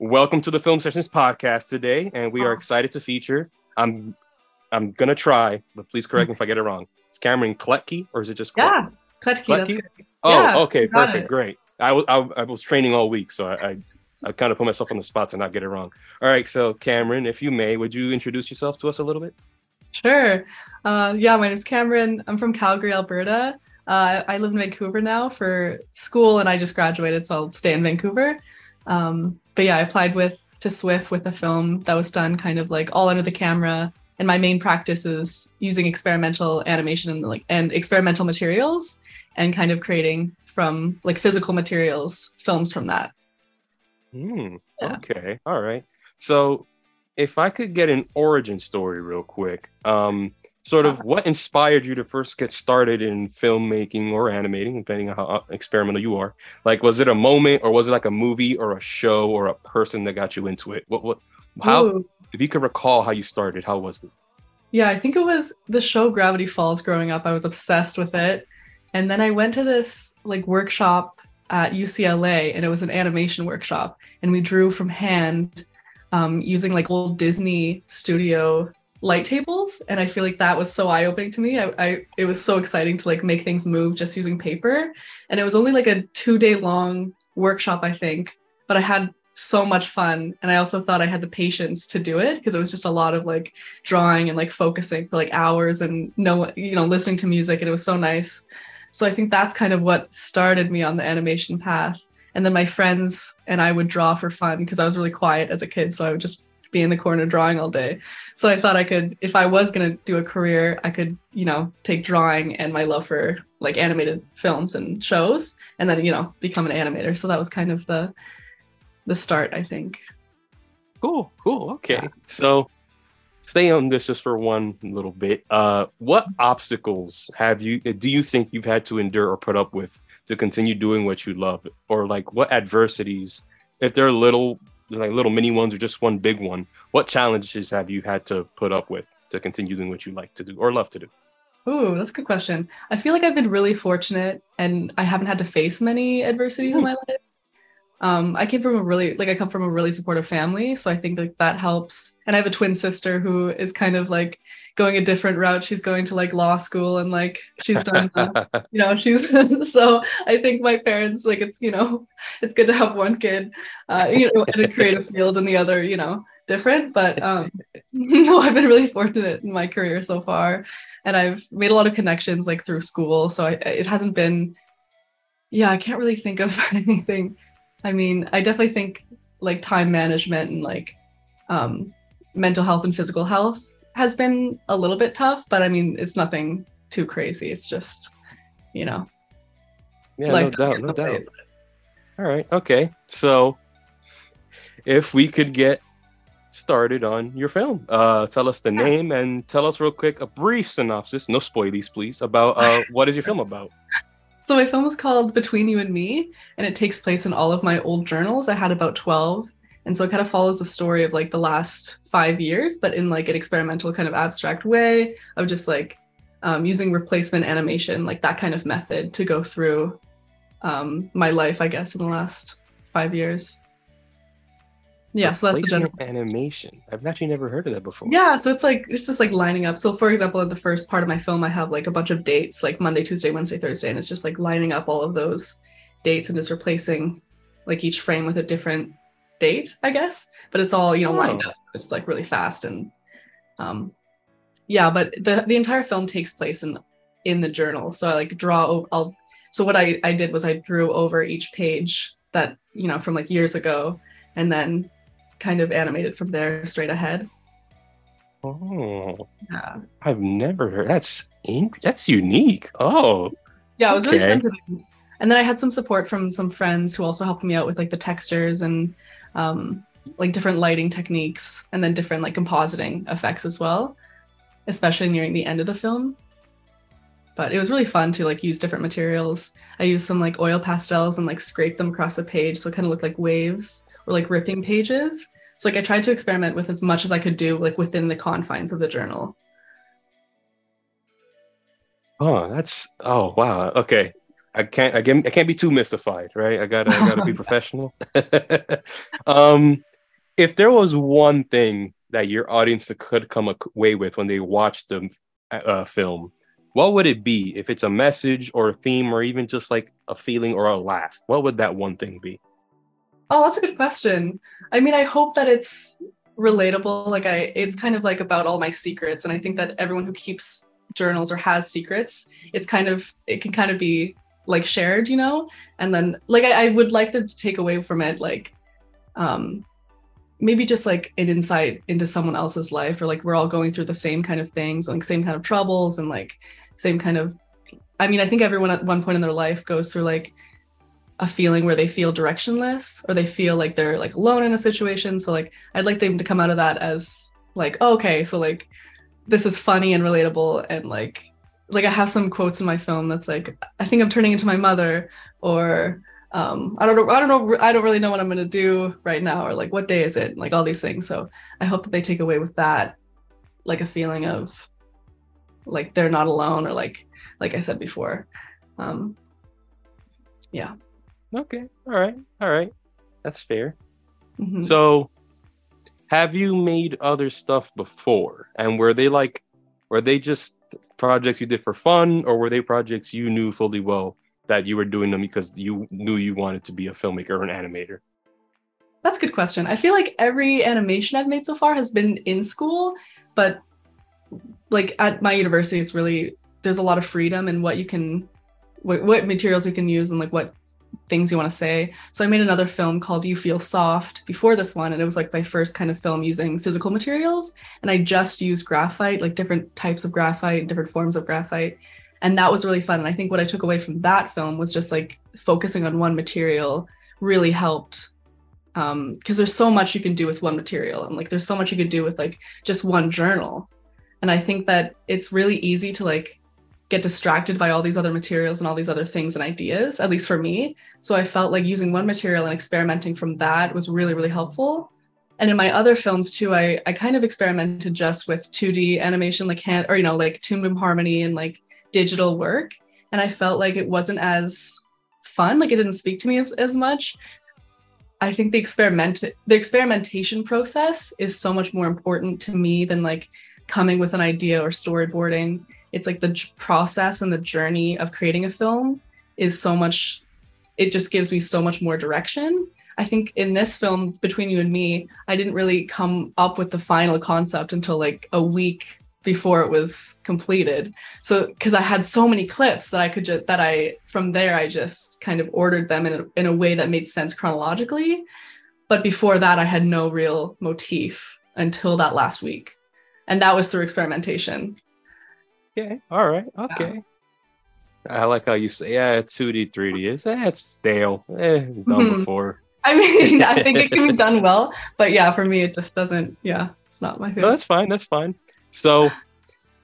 Welcome to the Film Sessions podcast today, and we are excited to feature. I'm I'm gonna try, but please correct me if I get it wrong. It's Cameron Kletke, or is it just yeah, Kletke? Kletke? Oh, Yeah, okay, perfect, it. great. I was I, I was training all week, so I, I I kind of put myself on the spot to not get it wrong. All right, so Cameron, if you may, would you introduce yourself to us a little bit? Sure. Uh, yeah, my name's Cameron. I'm from Calgary, Alberta. Uh, I live in Vancouver now for school, and I just graduated, so I'll stay in Vancouver. Um, but yeah, I applied with to SWIFF with a film that was done kind of like all under the camera. And my main practice is using experimental animation and like and experimental materials, and kind of creating from like physical materials films from that. Hmm. Yeah. Okay. All right. So, if I could get an origin story real quick, um, sort of what inspired you to first get started in filmmaking or animating, depending on how uh, experimental you are. Like, was it a moment, or was it like a movie, or a show, or a person that got you into it? What? What? How? Ooh. If you could recall how you started, how was it? Yeah, I think it was the show Gravity Falls growing up. I was obsessed with it. And then I went to this like workshop at UCLA and it was an animation workshop and we drew from hand um, using like old Disney studio light tables and I feel like that was so eye-opening to me. I, I it was so exciting to like make things move just using paper. And it was only like a 2-day long workshop I think, but I had so much fun. And I also thought I had the patience to do it because it was just a lot of like drawing and like focusing for like hours and no you know listening to music and it was so nice. So i think that's kind of what started me on the animation path. And then my friends and i would draw for fun because i was really quiet as a kid so i would just be in the corner drawing all day so i thought i could if i was going to do a career i could you know take drawing and my love for like animated films and shows and then you know become an animator so that was kind of the the start i think Cool. Cool. Okay. Yeah. So. Stay on this just for one little bit. Uh, what obstacles have you? Do you think you've had to endure or put up with to continue doing what you love, or like what adversities, if they're little, like little mini ones, or just one big one? What challenges have you had to put up with to continue doing what you like to do or love to do? Ooh, that's a good question. I feel like I've been really fortunate and I haven't had to face many adversities in my life. Um, I came from a really like I come from a really supportive family, so I think like that helps. And I have a twin sister who is kind of like going a different route. She's going to like law school and like she's done you know she's so i think my parents like it's you know it's good to have one kid uh you know in a creative field and the other you know different but um no i've been really fortunate in my career so far and i've made a lot of connections like through school so I, it hasn't been yeah i can't really think of anything i mean i definitely think like time management and like um mental health and physical health has been a little bit tough but i mean it's nothing too crazy it's just you know yeah, no doubt, no doubt. All right. Okay. So, if we could get started on your film, uh, tell us the Yeah. name and tell us real quick a brief synopsis, no spoilies, please, about uh, what is your film about? So my film is called Between You and Me, and it takes place in all of my old journals. I had about 12. And so it kind of follows the story of like the last five years, but in like an experimental kind of abstract way of just like um, using replacement animation, like that kind of method to go through um, my life, I guess, in the last five years. Yeah, so that's the general. Animation. I've actually never heard of that before. Yeah, so it's like it's just like lining up. So for example, in the first part of my film, I have like a bunch of dates, like Monday, Tuesday, Wednesday, Thursday, and it's just like lining up all of those dates and just replacing like each frame with a different date, I guess. But it's all you know lined Oh. up. It's like really fast and um yeah. But the the entire film takes place in in the journal. So I like draw. I'll so what I I did was I drew over each page that you know from like years ago, and then kind of animated from there straight ahead. Oh, Yeah. I've never heard. That's that's unique. Oh, Yeah, it was really fun. And then I had some support from some friends who also helped me out with like the textures and um, like different lighting techniques and then different like compositing effects as well, especially nearing the end of the film. But it was really fun to like use different materials. I used some like oil pastels and like scrape them across the page so it kind of looked like waves or like ripping pages. So like I tried to experiment with as much as I could do like within the confines of the journal. oh, that's oh wow. Okay, I can't I can't I can't be too mystified, right? I gotta I gotta be professional. um, if there was one thing that your audience could come away with when they watch the uh, film, what would it be? If it's a message or a theme or even just like a feeling or a laugh, what would that one thing be? Oh, that's a good question. I mean, I hope that it's relatable. Like I it's kind of like about all my secrets. And I think that everyone who keeps journals or has secrets, it's kind of it can kind of be like shared, you know? And then like I, I would like them to take away from it like um maybe just like an insight into someone else's life or like we're all going through the same kind of things like same kind of troubles and like same kind of i mean i think everyone at one point in their life goes through like a feeling where they feel directionless or they feel like they're like alone in a situation so like i'd like them to come out of that as like oh, okay so like this is funny and relatable and like like i have some quotes in my film that's like i think i'm turning into my mother or um, I don't know, I don't know, I don't really know what I'm gonna do right now, or like what day is it, like all these things. So I hope that they take away with that, like a feeling of like they're not alone, or like like I said before. Um, yeah. Okay. All right. All right. That's fair. Mm-hmm. So, have you made other stuff before, and were they like, were they just projects you did for fun, or were they projects you knew fully well? that you were doing them because you knew you wanted to be a filmmaker or an animator? That's a good question. I feel like every animation I've made so far has been in school, but like at my university, it's really there's a lot of freedom in what you can, what, what materials you can use and like what things you want to say. So I made another film called You Feel Soft before this one, and it was like my first kind of film using physical materials. And I just used graphite, like different types of graphite, different forms of graphite and that was really fun and i think what i took away from that film was just like focusing on one material really helped because um, there's so much you can do with one material and like there's so much you could do with like just one journal and i think that it's really easy to like get distracted by all these other materials and all these other things and ideas at least for me. So i felt like using one material and experimenting from that was really really helpful. And in my other films too i i kind of experimented just with 2d animation like hand or you know like Toon Boom Harmony and like digital work. And i felt like it wasn't as fun like it didn't speak to me as, as much. I think the experiment the experimentation process is so much more important to me than like coming with an idea or storyboarding it's like the process and the journey of creating a film is so much it just gives me so much more direction i think in this film between you and me i didn't really come up with the final concept until like a week before it was completed. So because I had so many clips that I could just that I from there I just kind of ordered them in a, in a way that made sense chronologically. But before that, I had no real motif until that last week, and that was through experimentation. Okay. All right. Okay. I like how you say, yeah, 2D, 3D. It's, eh, it's stale. Eh, done mm-hmm. before. I mean, I think it can be done well, but yeah, for me, it just doesn't. Yeah, it's not my favorite. No, that's fine. That's fine. So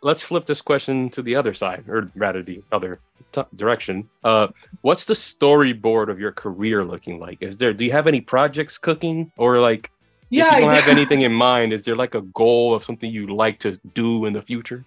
let's flip this question to the other side, or rather the other t- direction. Uh, what's the storyboard of your career looking like? Is there? Do you have any projects cooking, or like, yeah, if you don't have anything in mind, is there like a goal of something you'd like to do in the future?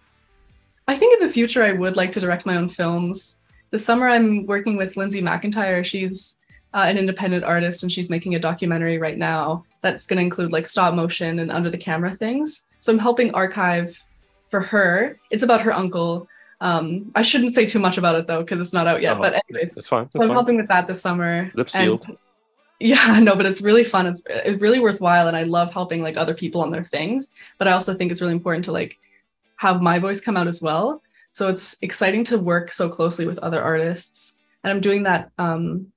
I think in the future I would like to direct my own films. This summer I'm working with Lindsay McIntyre. She's uh, an independent artist and she's making a documentary right now that's going to include like stop motion and under the camera things. So I'm helping archive for her. It's about her uncle. Um, I shouldn't say too much about it though because it's not out yet. Oh, but anyways, that's fine. That's so I'm fine. helping with that this summer. Lip sealed. And, yeah, no, but it's really fun. It's, it's really worthwhile, and I love helping like other people on their things. But I also think it's really important to like have my voice come out as well. So it's exciting to work so closely with other artists, and I'm doing that um,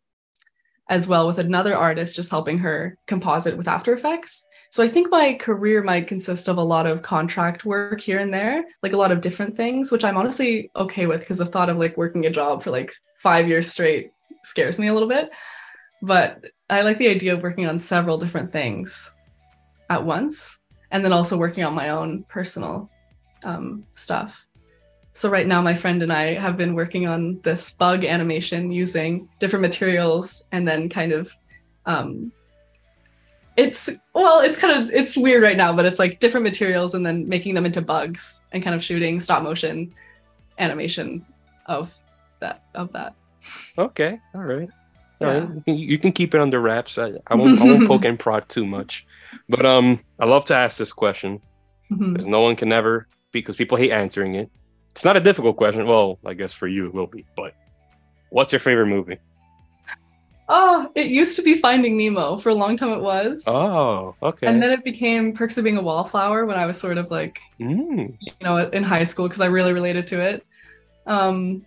as well with another artist, just helping her composite with After Effects. So I think my career might consist of a lot of contract work here and there, like a lot of different things, which I'm honestly okay with because the thought of like working a job for like five years straight scares me a little bit. But I like the idea of working on several different things at once and then also working on my own personal um, stuff. So right now, my friend and I have been working on this bug animation using different materials and then kind of um, it's well it's kind of it's weird right now but it's like different materials and then making them into bugs and kind of shooting stop motion animation of that of that. Okay all right. All right, you can, you can keep it under wraps. I, I won't I won't poke and prod too much, but um, I love to ask this question because no one can ever because people hate answering it. It's not a difficult question. Well, I guess for you it will be. But what's your favorite movie? Oh, it used to be Finding Nemo. For a long time, it was. Oh, okay. And then it became Perks of Being a Wallflower when I was sort of like, Mm, you know, in high school because I really related to it. Um,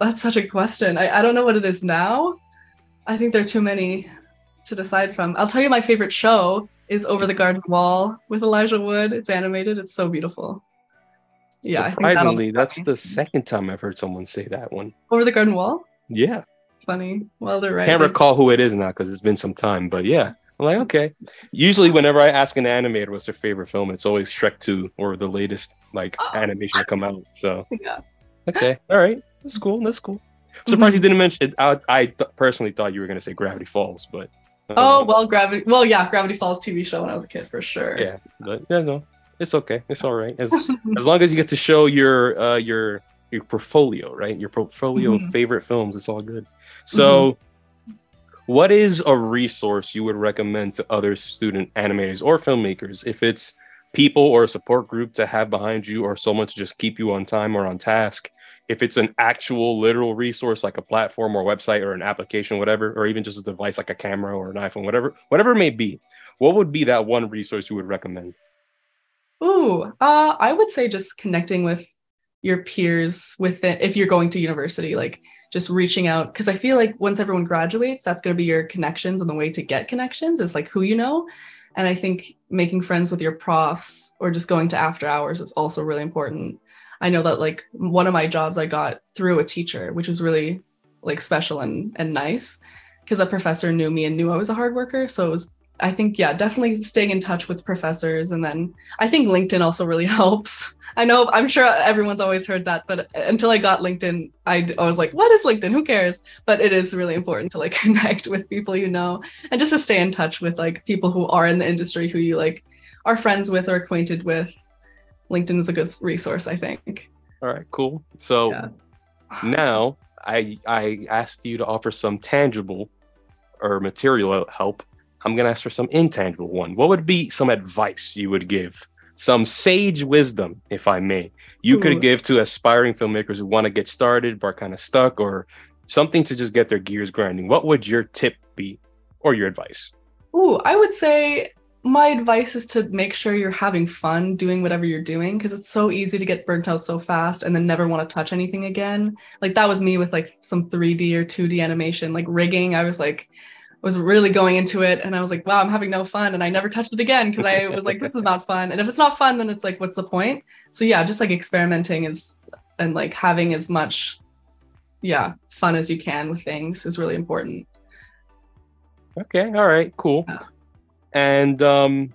that's such a question. I, I don't know what it is now. I think there are too many to decide from. I'll tell you my favorite show is Over the Garden Wall with Elijah Wood. It's animated. It's so beautiful. Yeah, I think that'll surprisingly, that's the second time I've heard someone say that one. Over the Garden Wall. Yeah, Funny. Well, they're right. can't recall who it is now because it's been some time. But yeah, I'm like, okay. Usually, whenever I ask an animator what's their favorite film, it's always Shrek 2 or the latest like Oh. animation to come out. So Yeah. okay, all right, that's cool. That's cool. I'm surprised mm-hmm. you didn't mention. I, I th- personally thought you were gonna say Gravity Falls, but Oh um, well, Gravity. Well, yeah, Gravity Falls TV show when I was a kid for sure. yeah, but yeah, no, it's okay. It's all right. As as long as you get to show your uh your your portfolio, right? Your portfolio of Mhm. favorite films, it's all good. So what is a resource you would recommend to other student animators or filmmakers if it's people or a support group to have behind you or someone to just keep you on time or on task if it's an actual literal resource like a platform or website or an application whatever or even just a device like a camera or an iphone whatever whatever it may be what would be that one resource you would recommend Ooh, uh, I would say just connecting with your peers with it if you're going to university, like just reaching out. Because I feel like once everyone graduates, that's going to be your connections and the way to get connections is like who you know. And I think making friends with your profs or just going to after hours is also really important. I know that like one of my jobs I got through a teacher, which was really like special and and nice because a professor knew me and knew I was a hard worker. So it was I think yeah, definitely staying in touch with professors and then I think LinkedIn also really helps. I know I'm sure everyone's always heard that, but until I got LinkedIn, I was like, what is LinkedIn? Who cares? But it is really important to like connect with people you know and just to stay in touch with like people who are in the industry who you like are friends with or acquainted with. LinkedIn is a good resource, I think. all right cool so Yeah. now i i asked you to offer some tangible or material help i'm going to ask for some intangible one what would be some advice you would give some sage wisdom if i may you Ooh. could give to aspiring filmmakers who want to get started but are kind of stuck or something to just get their gears grinding what would your tip be or your advice Ooh, I would say my advice is to make sure you're having fun doing whatever you're doing because it's so easy to get burnt out so fast and then never want to touch anything again. Like that was me with like some 3D or 2D animation, like rigging. I was like, was really going into it and I was like, wow, I'm having no fun. And I never touched it again because I was like, this is not fun. And if it's not fun, then it's like, what's the point? So yeah, just like experimenting is and like having as much, yeah, fun as you can with things is really important. Okay. All right. Cool. Yeah. And um,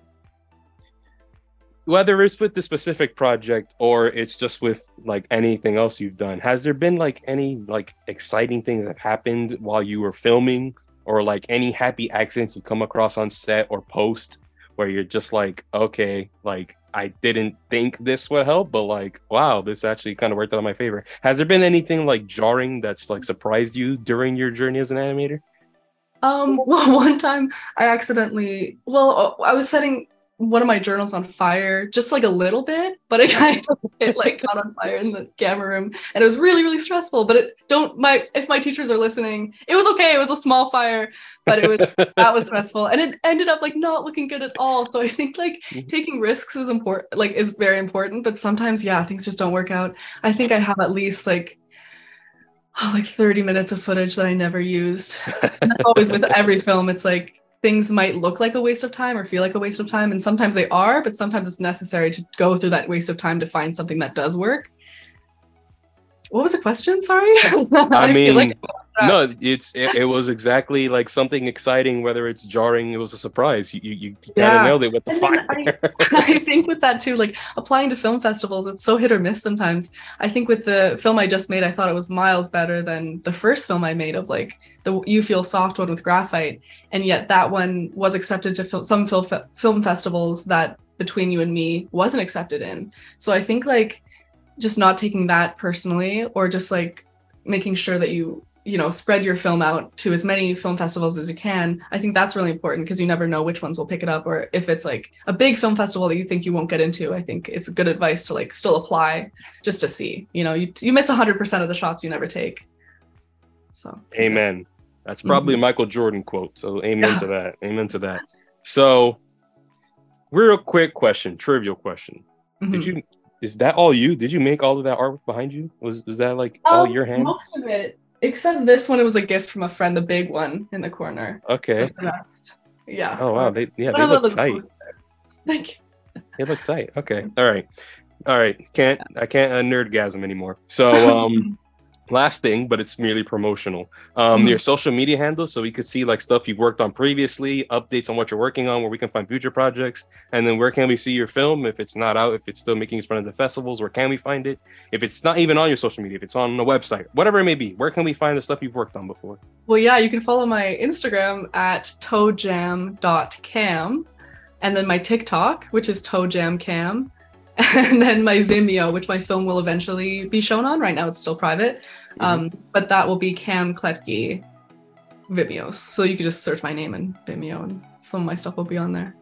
whether it's with the specific project or it's just with like anything else you've done, has there been like any like exciting things that happened while you were filming, or like any happy accidents you come across on set or post, where you're just like, okay, like I didn't think this would help, but like, wow, this actually kind of worked out in my favor. Has there been anything like jarring that's like surprised you during your journey as an animator? Um, well, one time I accidentally, well, uh, I was setting one of my journals on fire, just like a little bit, but it kind of it like caught on fire in the camera room, and it was really, really stressful. But it don't my if my teachers are listening, it was okay. It was a small fire, but it was that was stressful, and it ended up like not looking good at all. So I think like Mhm. taking risks is important, like is very important. But sometimes, yeah, things just don't work out. I think I have at least like. Oh, like 30 minutes of footage that I never used always with every film it's like things might look like a waste of time or feel like a waste of time and sometimes they are but sometimes it's necessary to go through that waste of time to find something that does work. What was the question? Sorry. I feel mean, like- no, it's it, it was exactly like something exciting. Whether it's jarring, it was a surprise. You you, you kind of nailed it with the fire. I think with that too, like applying to film festivals, it's so hit or miss sometimes. I think with the film I just made, I thought it was miles better than the first film I made of like the You Feel Soft one with graphite, and yet that one was accepted to fil- some film film festivals that Between You and Me wasn't accepted in. So I think like just not taking that personally, or just like making sure that you you know spread your film out to as many film festivals as you can i think that's really important because you never know which ones will pick it up or if it's like a big film festival that you think you won't get into i think it's good advice to like still apply just to see. You know you, you miss 100% of the shots you never take. So amen. That's probably mm-hmm. a michael jordan quote so amen yeah. to that amen to that. So real quick question trivial question. Mm-hmm. did you is that all you? Did you make all of that artwork behind you? Was is that like um, all your hand? most of it Except this one, it was a gift from a friend, the big one in the corner. Okay. Yeah. Oh wow, they yeah they look tight. Like. They look tight. Okay. All right. All right. Can't I can't uh, nerdgasm anymore. So um last thing, but it's merely promotional. Um, mm-hmm. your social media handles, so we could see like stuff you've worked on previously, updates on what you're working on, where we can find future projects, and then where can we see your film if it's not out, if it's still making its front of the festivals, where can we find it? If it's not even on your social media, if it's on the website, whatever it may be, where can we find the stuff you've worked on before? Well, yeah, you can follow my Instagram at toejam.cam, and then my TikTok, which is toejamcam and then my Vimeo, which my film will eventually be shown on. Right now, it's still private, mm-hmm. um, but that will be Cam Kletke Vimeos. So you can just search my name and Vimeo, and some of my stuff will be on there.